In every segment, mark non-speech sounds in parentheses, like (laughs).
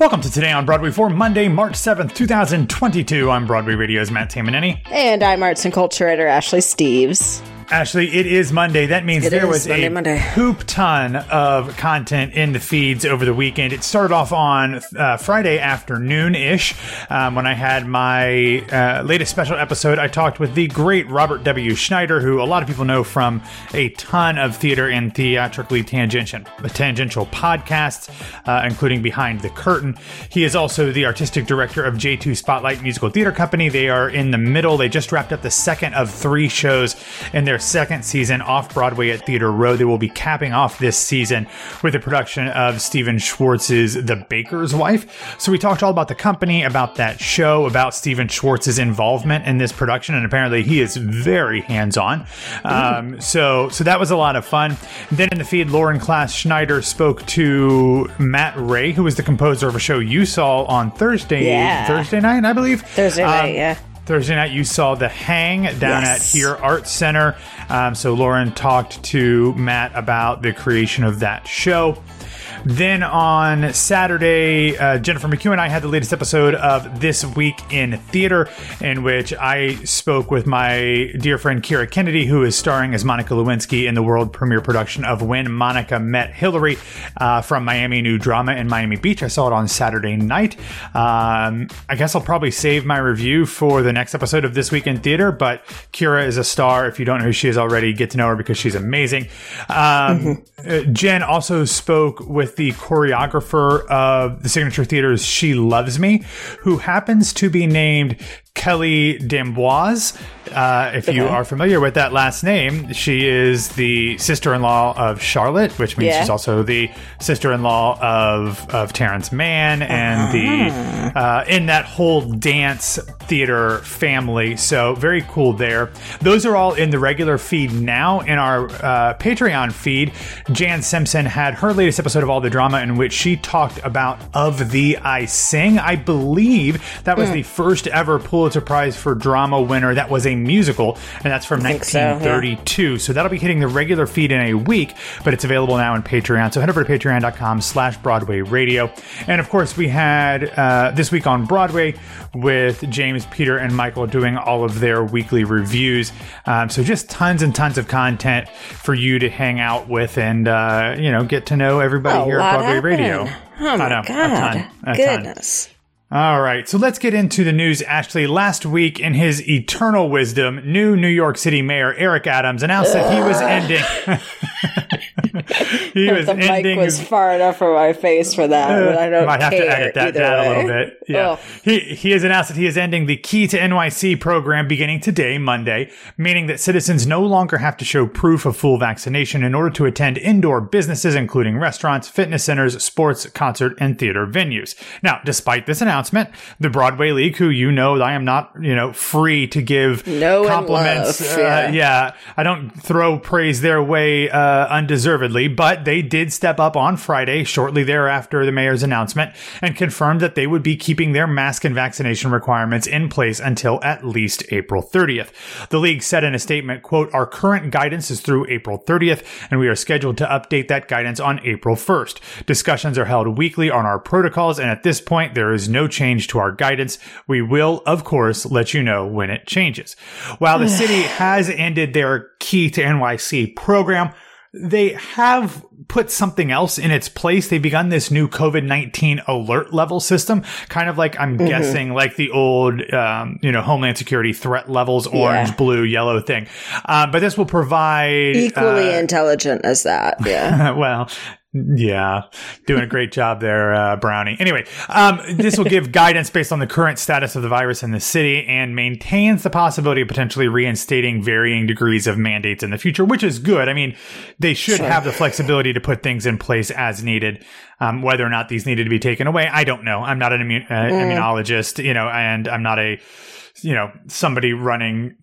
Welcome to Today on Broadway for Monday, March 7th, 2022. I'm Broadway Radio's Matt Tamanini. And I'm arts and culture editor Ashley Steves. Ashley, it is Monday. That means It there was Monday, a Monday. hoop ton of content in the feeds over the weekend. It started off on uh, Friday afternoon ish um, when I had my uh, latest special episode. I talked with the great Robert W. Schneider, who a lot of people know from a ton of theater and theatrically tangential, tangential podcasts, uh, including Behind the Curtain. He is also the artistic director of J2 Spotlight Musical Theater Company. They are in the middle. They just wrapped up the second of three shows in their second season off Broadway at Theater Row. They will be capping off this season with a production of Stephen Schwartz's The Baker's Wife. So we talked all about the company, about that show, about Stephen Schwartz's involvement in this production, and apparently he is very hands-on. Um, so so that was a lot of fun. Then in the feed, Lauren Class Schneider spoke to Matt Ray, who was the composer of a show you saw on Thursday Yeah. Thursday night, I believe. Thursday Um, night, yeah. Thursday night, you saw the Hang down Yes. at Here Art Center. Um, so Lauren talked to Matt about the creation of that show. Then on Saturday, uh, Jennifer McHugh and I had the latest episode of This Week in Theater, in which I spoke with my dear friend Kira Kennedy, who is starring as Monica Lewinsky in the world premiere production of When Monica Met Hillary uh, from Miami New Drama in Miami Beach. I saw it on Saturday night. Um, I guess I'll probably save my review for the next episode of This Week in Theater, but Kira is a star. If you don't know who she is already, get to know her because she's amazing. Um, (laughs) uh, Jen also spoke with the choreographer of the Signature Theater's She Loves Me, who happens to be named Kelly D'Amboise. Uh, if you are familiar with that last name, she is the sister-in-law of Charlotte, which means Yeah. she's also the sister-in-law of of Terrence Mann and the uh, in that whole dance theater family. So very cool there. Those are all in the regular feed now. In our uh, Patreon feed, Jan Simpson had her latest episode of All the Drama in which she talked about Of Thee I Sing. I believe that was the first ever Pulitzer Prize for drama winner. That was a musical, and that's from think so, yeah. 1932. So that'll be hitting the regular feed in a week, but it's available now on Patreon. So head over to patreon.com slash Broadway Radio. And of course, we had uh, this week on Broadway with James, Peter, and Michael doing all of their weekly reviews. Um, so just tons and tons of content for you to hang out with and, uh, you know, get to know everybody here at Broadway Radio. happened. Oh I my know, a god! ton, a ton. All right, so let's get into the news. Ashley, last week, in his eternal wisdom, new New York City Mayor Eric Adams announced that he was (laughs) ending. (laughs) he was the mic ending. was far enough from my face for that. but I don't might have to edit that down a little bit. Yeah, Oh. he he has announced that he is ending the Key to NYC program beginning today, Monday, meaning that citizens no longer have to show proof of full vaccination in order to attend indoor businesses, including restaurants, fitness centers, sports, concert, and theater venues. Now, despite this announcement, the Broadway League, who you know I am not, you know, free to give No compliments. love, uh, yeah. yeah, I don't throw praise their way uh, undeservedly, but they did step up on Friday, shortly thereafter the mayor's announcement, and confirmed that they would be keeping their mask and vaccination requirements in place until at least April 30th. The league said in a statement, quote, our current guidance is through April 30th, and we are scheduled to update that guidance on April 1st. Discussions are held weekly on our protocols, and at this point, there is no change to our guidance. We will, of course, let you know when it changes. While the city (sighs) has ended their Key to NYC program, they have put something else in its place. They've begun this new COVID 19 alert level system, kind of like I'm guessing like the old, um, you know, Homeland Security threat levels, orange, Yeah. blue, yellow thing. Uh, but this will provide Equally uh, intelligent as that. Yeah. (laughs) well, yeah, doing a great job there, uh, Brownie. Anyway, um, this will give guidance based on the current status of the virus in the city and maintains the possibility of potentially reinstating varying degrees of mandates in the future, which is good. I mean, they should have the flexibility to put things in place as needed. Um, whether or not these needed to be taken away, I don't know. I'm not an immun- uh, immunologist, you know, and I'm not a you know somebody running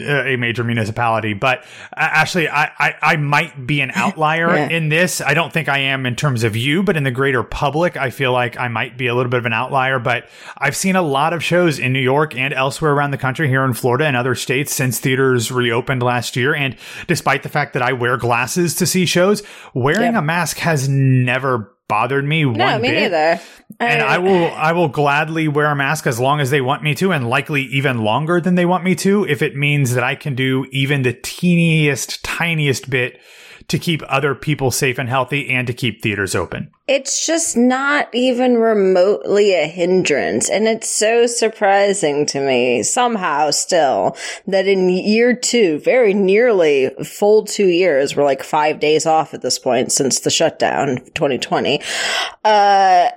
uh, a major municipality but uh, actually I, I i might be an (laughs) outlier Yeah. in this. I don't think i am in terms of you but in the greater public i feel like i might be a little bit of an outlier but i've seen a lot of shows in new york and elsewhere around the country here in florida and other states since theaters reopened last year. And despite the fact that i wear glasses to see shows wearing a mask has never bothered me No, one me bit neither. and I will I will gladly wear a mask as long as they want me to and likely even longer than they want me to if it means that I can do even the teeniest tiniest bit to keep other people safe and healthy and to keep theaters open. It's just not even remotely a hindrance. And it's so surprising to me somehow still that in year two, very nearly full two years, we're like five days off at this point since the shutdown 2020. Uh,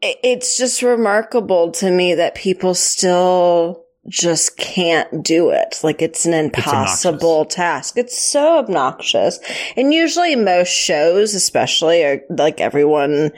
it's just remarkable to me that people still just can't do it. Like it's an impossible it's task. It's so obnoxious. And usually most shows, especially are like everyone,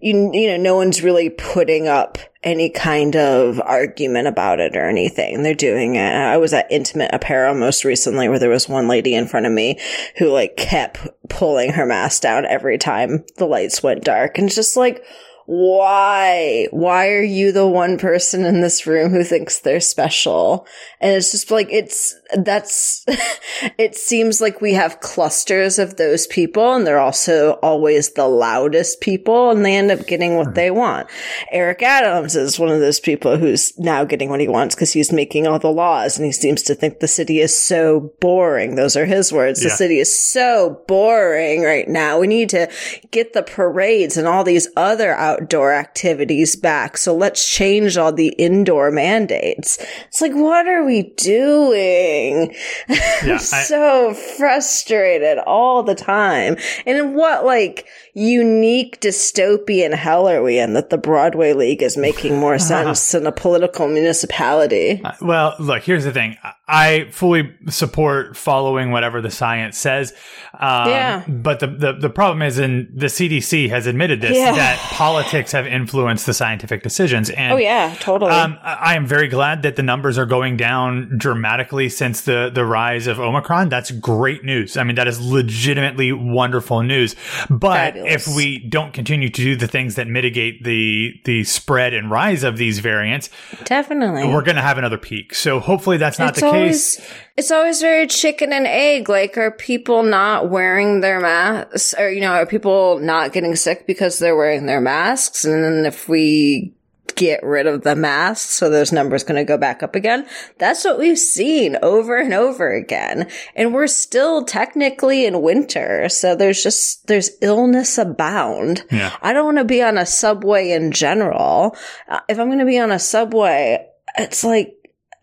you, you know, no one's really putting up any kind of argument about it or anything. They're doing it. I was at Intimate Apparel most recently where there was one lady in front of me who like kept pulling her mask down every time the lights went dark and it's just like, why? Why are you the one person in this room who thinks they're special? And it's just like, it's, that's, (laughs) it seems like we have clusters of those people and they're also always the loudest people and they end up getting what they want. Eric Adams is one of those people who's now getting what he wants because he's making all the laws and he seems to think the city is so boring. Those are his words. Yeah. The city is so boring right now. We need to get the parades and all these other outdoor activities back. So let's change all the indoor mandates. It's like, what are we doing? Yeah, (laughs) I'm so frustrated all the time. And in what like unique dystopian hell are we in that the Broadway League is making (laughs) more sense than a political municipality? Uh, well, look, here's the thing. I fully support following whatever the science says. Um, yeah. But the, the, the problem is, and the CDC has admitted this, yeah. that (laughs) politics have influenced the scientific decisions. And, oh, yeah, totally. Um, I am very glad that the numbers are going down dramatically since the, the rise of Omicron. That's great news. I mean, that is legitimately wonderful news. But Fabulous. if we don't continue to do the things that mitigate the, the spread and rise of these variants, definitely, we're going to have another peak. So hopefully that's not it's the always, case. It's always very chicken and egg. Like, are people not wearing their masks? Or, you know, are people not getting sick because they're wearing their masks? And then if we get rid of the masks, so those numbers going to go back up again. That's what we've seen over and over again. And we're still technically in winter. So there's just, there's illness abound. Yeah. I don't want to be on a subway in general. Uh, if I'm going to be on a subway, it's like,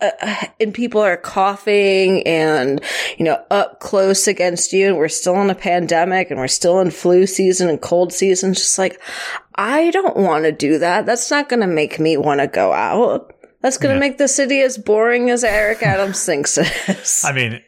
uh, (sighs) and people are coughing and, you know, up close against you and we're still in a pandemic and we're still in flu season and cold season. Just like, I don't want to do that. That's not going to make me want to go out. That's going to yeah. make the city as boring as Eric Adams thinks it is. I mean,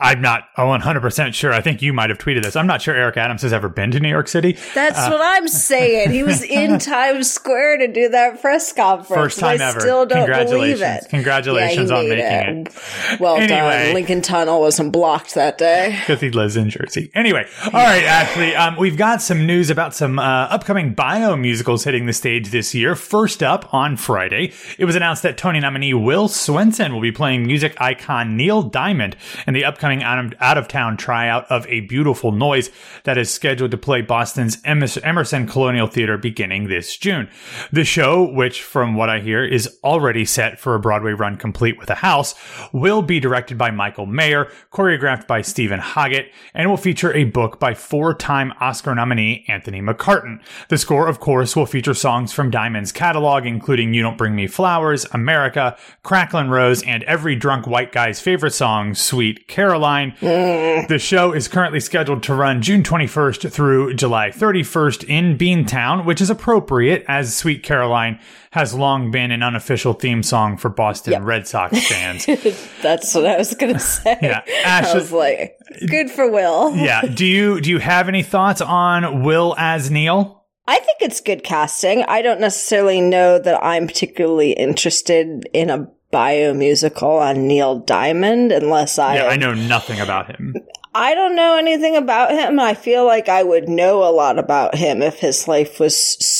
I, am not 100% sure. I think you might have tweeted this. I'm not sure Eric Adams has ever been to New York City. That's uh, what I'm saying. He was in (laughs) Times Square to do that press conference. First time I ever. still don't believe it. Congratulations yeah, on making it. it. Well anyway, done. Lincoln Tunnel wasn't blocked that day. Because he lives in Jersey. Anyway, all right, Ashley, um, we've got some news about some uh, upcoming bio musicals hitting the stage this year. First up, on Friday, it was announced that Tony nominee Will Swenson will be playing music icon Neil Diamond in the upcoming out of town tryout of A Beautiful Noise that is scheduled to play Boston's Emerson Colonial Theater beginning this June. The show, which from what I hear is already set for a Broadway run complete with a house, will be directed by Michael Mayer, choreographed by Steven Hoggett, and will feature a book by four time Oscar nominee Anthony McCarten. The score, of course, will feature songs from Diamond's catalog, including You Don't Bring Me Flowers, America, Cracklin' Rose, and every drunk white guy's favorite song, Sweet Caroline (laughs) the show is currently scheduled to run June 21st through July 31st in Beantown, which is appropriate as Sweet Caroline has long been an unofficial theme song for Boston yep. Red Sox fans. (laughs) That's what I was going (laughs) to say. Yeah, Ashley, I was like, good for Will. yeah. Do you do you have any thoughts on Will as Neil? I think it's good casting. I don't necessarily know that I'm particularly interested in a bio musical on Neil Diamond unless I. Yeah, I know nothing about him. I don't know anything about him. I feel like I would know a lot about him if his life was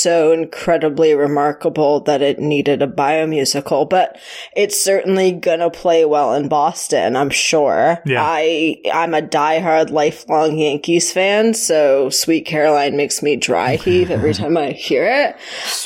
so incredibly remarkable that it needed a biomusical, but it's certainly gonna play well in Boston, I'm sure. Yeah. I, I'm a diehard lifelong Yankees fan, so Sweet Caroline makes me dry (laughs) heave every time I hear it.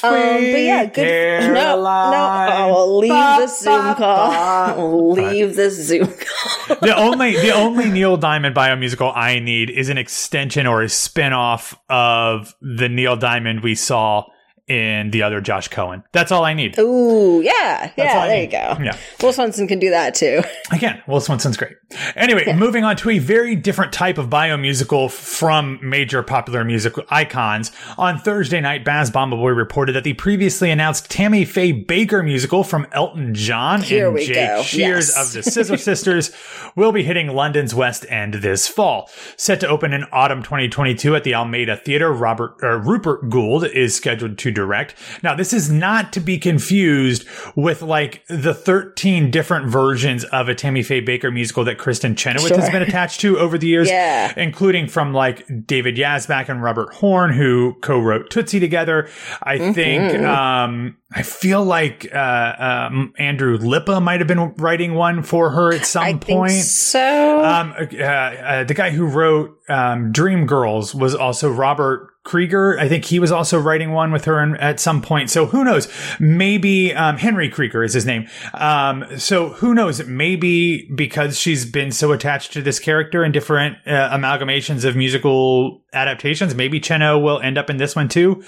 um, but yeah, good. No, no, I will leave the Zoom call. (laughs) Leave the Zoom (laughs) call. the only the only Neil Diamond biomusical I need is an extension or a spin-off of the Neil Diamond we saw all in the other Josh Cohen. That's all I need. Ooh, yeah, all yeah, there need. you go. Yeah. Will Swenson can do that too. (laughs) Again, Will Swenson's great. Anyway, moving on to a very different type of biomusical from major popular music icons. On Thursday night, Baz Bamigboye reported that the previously announced Tammy Faye Bakker musical from Elton John Here and Jake go. Shears Yes. of the Scissor (laughs) Sisters will be hitting London's West End this fall. Set to open in autumn 2022 at the Almeida Theatre, Robert uh, Rupert Goold is scheduled to direct. Now, this is not to be confused with like the 13 different versions of a Tammy Faye Bakker musical that Kristin Chenoweth has been attached to over the years, Yeah. including from like David Yazbek and Robert Horn, who co-wrote Tootsie together. I Mm-hmm. think, um, I feel like uh, um, Andrew Lippa might have been writing one for her at some I point. so. Um, uh, uh, the guy who wrote um, Dream Girls was also Robert Krieger. I think he was also writing one with her in, at some point. So who knows? Maybe um, Henry Krieger is his name. Um, so who knows? Maybe because she's been so attached to this character in different uh, amalgamations of musical adaptations, maybe Cheno will end up in this one too.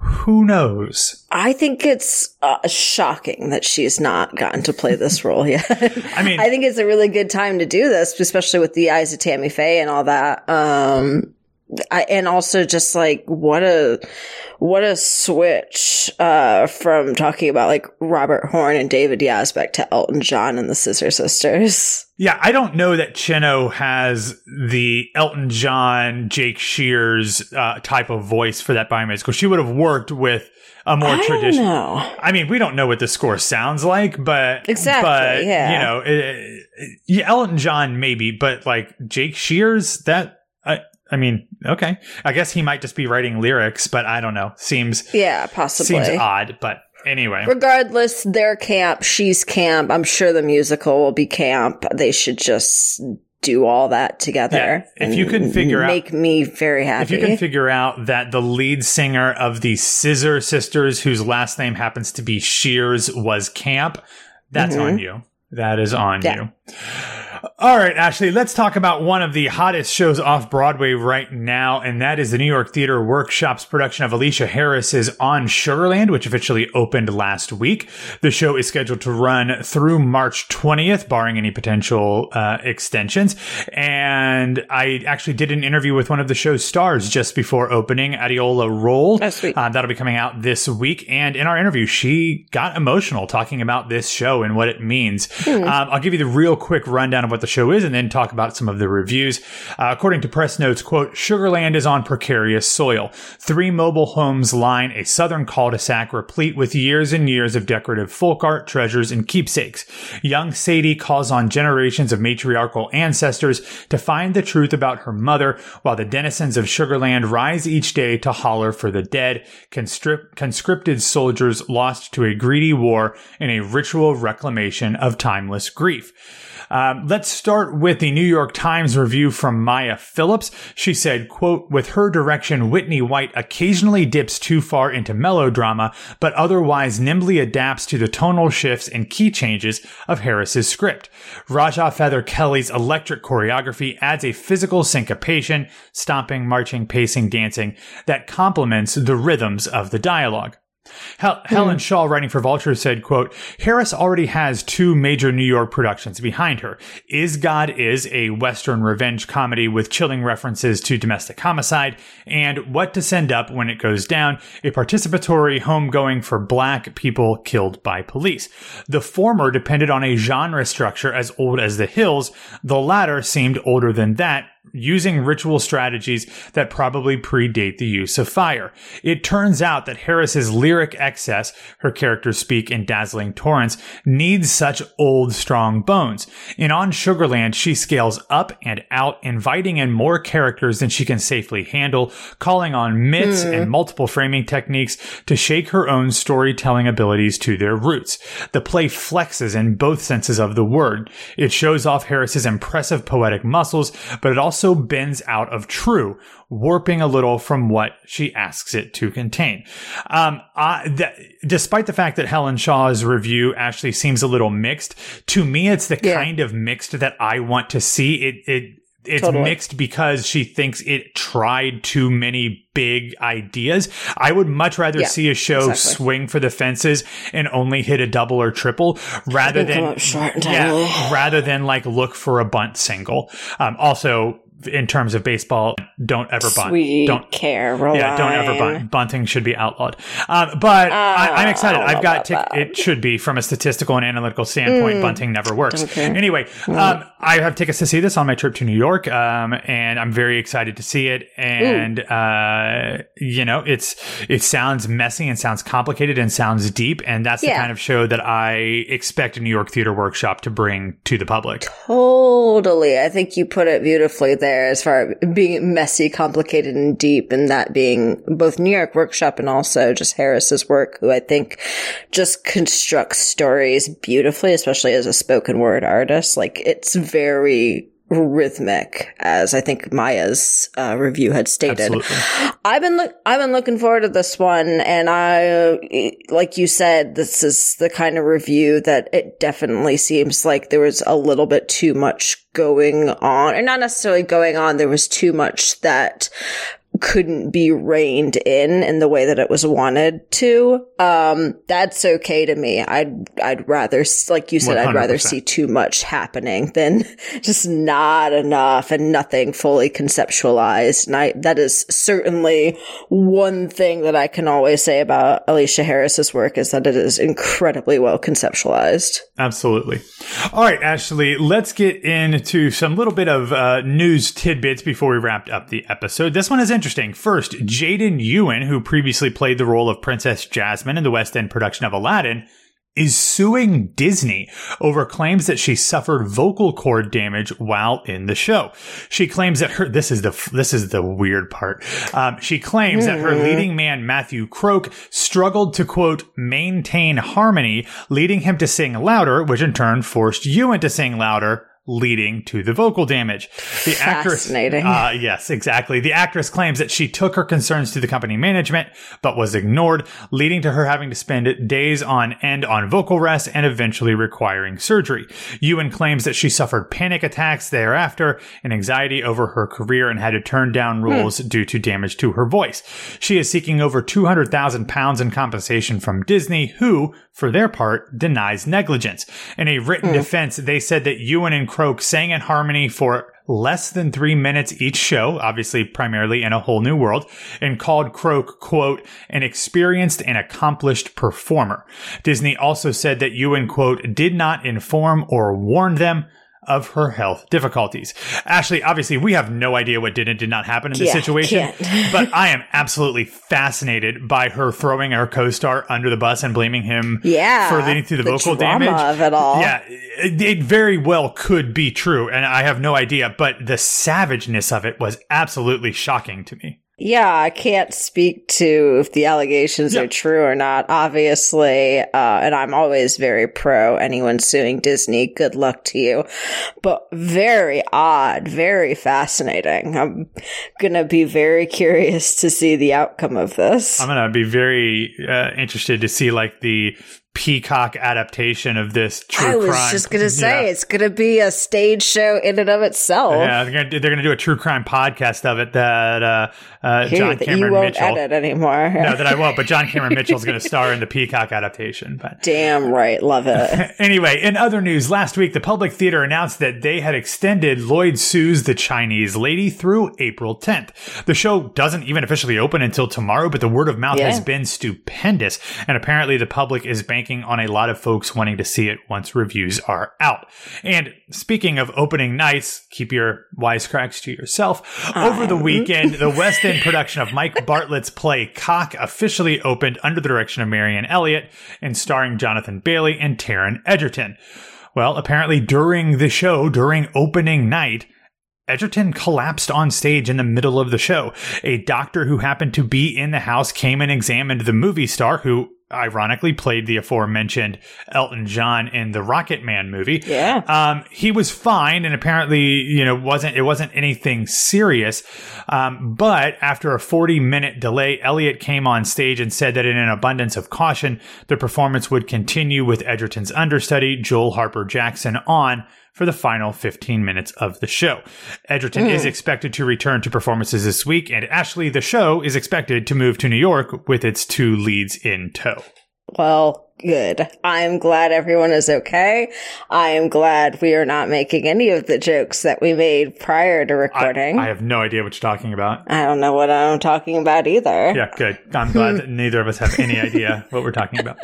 Who knows? I think it's uh, shocking that she's not gotten to play this role (laughs) yet. (laughs) I mean, I think it's a really good time to do this, especially with the eyes of Tammy Faye and all that. Um, I, and also just like what a what a switch uh, from talking about like Robert Horn and David Yazbek to Elton John and the Scissor Sisters. Yeah, I don't know that Cheno has the Elton John, Jake Shears uh, type of voice for that biomusical. She would have worked with a more I don't traditional. know. I mean, we don't know what the score sounds like, but Exactly, But yeah. you know, it, it- yeah, Elton John maybe, but like Jake Shears, that I, mean, okay, I guess he might just be writing lyrics, but I don't know. Seems Yeah, possibly. seems odd, but anyway. Regardless, they're camp, she's camp. I'm sure the musical will be camp. They should just do all that together. Yeah, if you can figure out- make me very happy. If you can figure out that the lead singer of the Scissor Sisters, whose last name happens to be Shears, was Camp, that's on you. That is on Mm-hmm. Yeah. you. All right, Ashley, let's talk about one of the hottest shows off Broadway right now, and that is the New York Theater Workshop's production of Aleshea Harris's On Sugarland, which officially opened last week. The show is scheduled to run through March 20th, barring any potential uh, extensions. And I actually did an interview with one of the show's stars just before opening, Adeola Role. Oh, sweet. Uh, that'll be coming out this week. And in our interview, she got emotional talking about this show and what it means. Um, I'll give you the real quick rundown of what the show is and then talk about some of the reviews. Uh, according to press notes, quote, Sugarland is on precarious soil. Three mobile homes line a southern cul-de-sac replete with years and years of decorative folk art, treasures, and keepsakes. Young Sadie calls on generations of matriarchal ancestors to find the truth about her mother, while the denizens of Sugarland rise each day to holler for the dead, conscripted soldiers lost to a greedy war in a ritual reclamation of timeless grief. Um, let's start with the New York Times review from Maya Phillips. She said, quote, with her direction, Whitney White occasionally dips too far into melodrama, but otherwise nimbly adapts to the tonal shifts and key changes of Harris's script. Raja Feather Kelly's electric choreography adds a physical syncopation, stomping, marching, pacing, dancing that complements the rhythms of the dialogue. Hel- Helen hmm. Shaw, writing for Vulture, said, quote, Harris already has two major New York productions behind her. Is God Is, a Western revenge comedy with chilling references to domestic homicide, and What to Send Up When It Goes Down, a participatory homegoing for black people killed by police. The former depended on a genre structure as old as the hills. The latter seemed older than that using ritual strategies that probably predate the use of fire. It turns out that Harris's lyric excess, her characters speak in dazzling torrents, needs such old, strong bones. In On Sugarland, she scales up and out, inviting in more characters than she can safely handle, calling on myths mm. and multiple framing techniques to shake her own storytelling abilities to their roots. The play flexes in both senses of the word. It shows off Harris's impressive poetic muscles, but it also bends out of true, warping a little from what she asks it to contain. Um, I, th- despite the fact that Helen Shaw's review actually seems a little mixed, to me, it's the yeah. kind of mixed that I want to see. It, it, it's totally. mixed because she thinks it tried too many big ideas. I would much rather yeah, see a show exactly. swing for the fences and only hit a double or triple rather than yeah, rather than like look for a bunt single. Um, also, in terms of baseball, don't ever bunt. Sweet don't Caroline. Yeah, don't ever bunt. Bunting should be outlawed. Um, but uh, I, am excited. I've got t- it should be from a statistical and analytical standpoint. Mm, bunting never works. Okay. Anyway, mm. um, I have tickets to see this on my trip to New York, um, and I'm very excited to see it. And uh, you know, it's it sounds messy and sounds complicated and sounds deep, and that's yeah. the kind of show that I expect a New York Theater Workshop to bring to the public. Totally, I think you put it beautifully there there as far as being messy, complicated, and deep, and that being both New York Workshop and also just Harris's work, who I think just constructs stories beautifully, especially as a spoken word artist. Like it's very rhythmic, as I think Maya's uh, review had stated. Absolutely. I've been look, I've been looking forward to this one, and I, like you said, this is the kind of review that it definitely seems like there was a little bit too much going on, and not necessarily going on. There was too much that couldn't be reined in in the way that it was wanted to. Um, that's okay to me. I'd, I'd rather, like you said, i would rather see too much happening than (laughs) just not enough and nothing fully conceptualized. And I, that is certainly one thing that I can always say about Aleshea Harris's work is that it is incredibly well conceptualized. Absolutely. All right, Ashley, let's get into some little bit of uh, news tidbits before we wrap up the episode. This one is interesting interesting. First, Jade Ewen, who previously played the role of Princess Jasmine in the West End production of Aladdin, is suing Disney over claims that she suffered vocal cord damage while in the show. She claims that her this is the this is the weird part. Um, she claims mm-hmm. that her hmm. leading man Matthew Croke struggled to quote maintain harmony, leading him to sing louder, which in turn forced Ewen to sing louder leading to the vocal damage. The actress, uh, yes, exactly. The actress claims that she took her concerns to the company management, but was ignored, leading to her having to spend days on end on vocal rest and eventually requiring surgery. Ewen claims that she suffered panic attacks thereafter and anxiety over her career and had to turn down hmm. roles hmm. due to damage to her voice. She is seeking over 200,000 pounds in compensation from Disney, who, for their part, denies negligence. In a written mm. defense, they said that Ewen and Croke sang in harmony for less than three minutes each show, obviously primarily in a whole new world, and called Croke, quote, an experienced and accomplished performer. Disney also said that Ewen, quote, did not inform or warn them of her health difficulties. Ashley, obviously, we have no idea what did and did not happen in this yeah, situation, (laughs) but (laughs) I am absolutely fascinated by her throwing her co-star under the bus and blaming him yeah, for leading to the, the vocal damage. Of it all. Yeah, it, it very well could be true, and I have no idea, but the savageness of it was absolutely shocking to me. Yeah, I can't speak to if the allegations are true or not, obviously. Uh, and I'm always very pro anyone suing Disney. Good luck to you. But very odd, very fascinating. I'm going to be very curious to see the outcome of this. I'm going to be very uh, interested to see like the Peacock adaptation of this true crime. I was crime. just gonna say yeah. it's gonna be a stage show in and of itself. Yeah, they're gonna do, they're gonna do a true crime podcast of it that uh, uh, Here, John Cameron you won't Mitchell edit anymore. no, that I won't. But John (laughs) Cameron Mitchell's gonna star in the Peacock adaptation. But (laughs) damn right, love it. (laughs) anyway, in other news, last week the Public Theater announced that they had extended Lloyd Suh's The Chinese Lady through April 10th. The show doesn't even officially open until tomorrow, but the word of mouth yeah. has been stupendous, and apparently the public is banking banking on a lot of folks wanting to see it once reviews are out. And speaking of opening nights, keep your wisecracks to yourself. Over the weekend, the West End production of Mike Bartlett's play Cock officially opened under the direction of Marianne Elliott and starring Jonathan Bailey and Taron Egerton. Well, apparently during the show, during opening night, Egerton collapsed on stage in the middle of the show. A doctor who happened to be in the house came and examined the movie star who ironically played the aforementioned Elton John in the Rocket Man movie. Yeah. Um, he was fine and apparently, you know, wasn't, it wasn't anything serious. Um, but after a 40 minute delay, Elliot came on stage and said that in an abundance of caution, the performance would continue with Egerton's understudy, Joel Harper Jackson, on for the final 15 minutes of the show. Egerton is hmm. expected to return to performances this week, and Ashley, the show, is expected to move to New York with its two leads in tow. Well, good. I am glad everyone is okay. I am glad we are not making any of the jokes that we made prior to recording. I I, have no idea what you're talking about. I don't know what I'm talking about either. Yeah, good. I'm glad that neither of us have any (laughs) idea what we're talking about.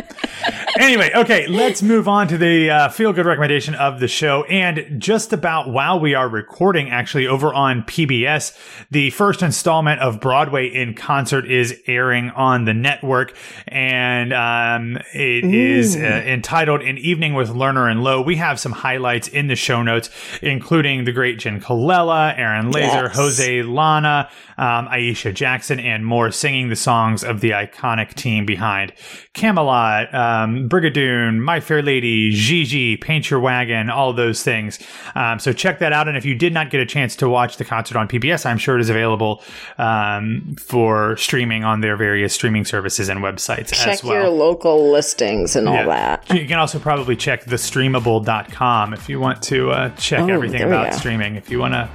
Anyway, okay, let's move on to the uh, feel good recommendation of the show. And just about while we are recording, actually, over on PBS, the first installment of Broadway in Concert is airing on the network. And um, it is uh, entitled An Evening with Lerner and Loewe. We have some highlights in the show notes, including the great Jenn Colella, Aaron Lazar, Yes. Jose Llana, um, Aisha Jackson, and more singing the songs of the iconic team behind Camelot, um, Brigadoon, My Fair Lady, Gigi, Paint Your Wagon, all those things. Um, so check that out. And if you did not get a chance to watch the concert on PBS, I'm sure it is available um, for streaming on their various streaming services and websites Check as well. your local listings and all Yeah. that. You can also probably check thestreamable.com if you want to uh, check Oh, everything about streaming, if you want to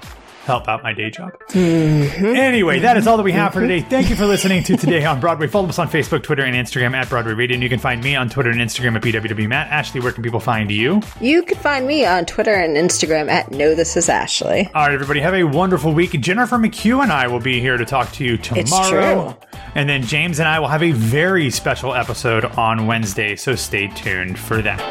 help out my day job. Mm-hmm. Anyway, that is all that we have for today. Thank you for listening to Today on Broadway. Follow us on Facebook, Twitter, and Instagram at Broadway Radio. And you can find me on Twitter and Instagram at BWWMatt. Ashley, where can people find you? You can find me on Twitter and Instagram at Know This Is Ashley. All right, everybody, have a wonderful week. Jennifer McHugh and I will be here to talk to you tomorrow. true. And then James and I will have a very special episode on Wednesday, so stay tuned for that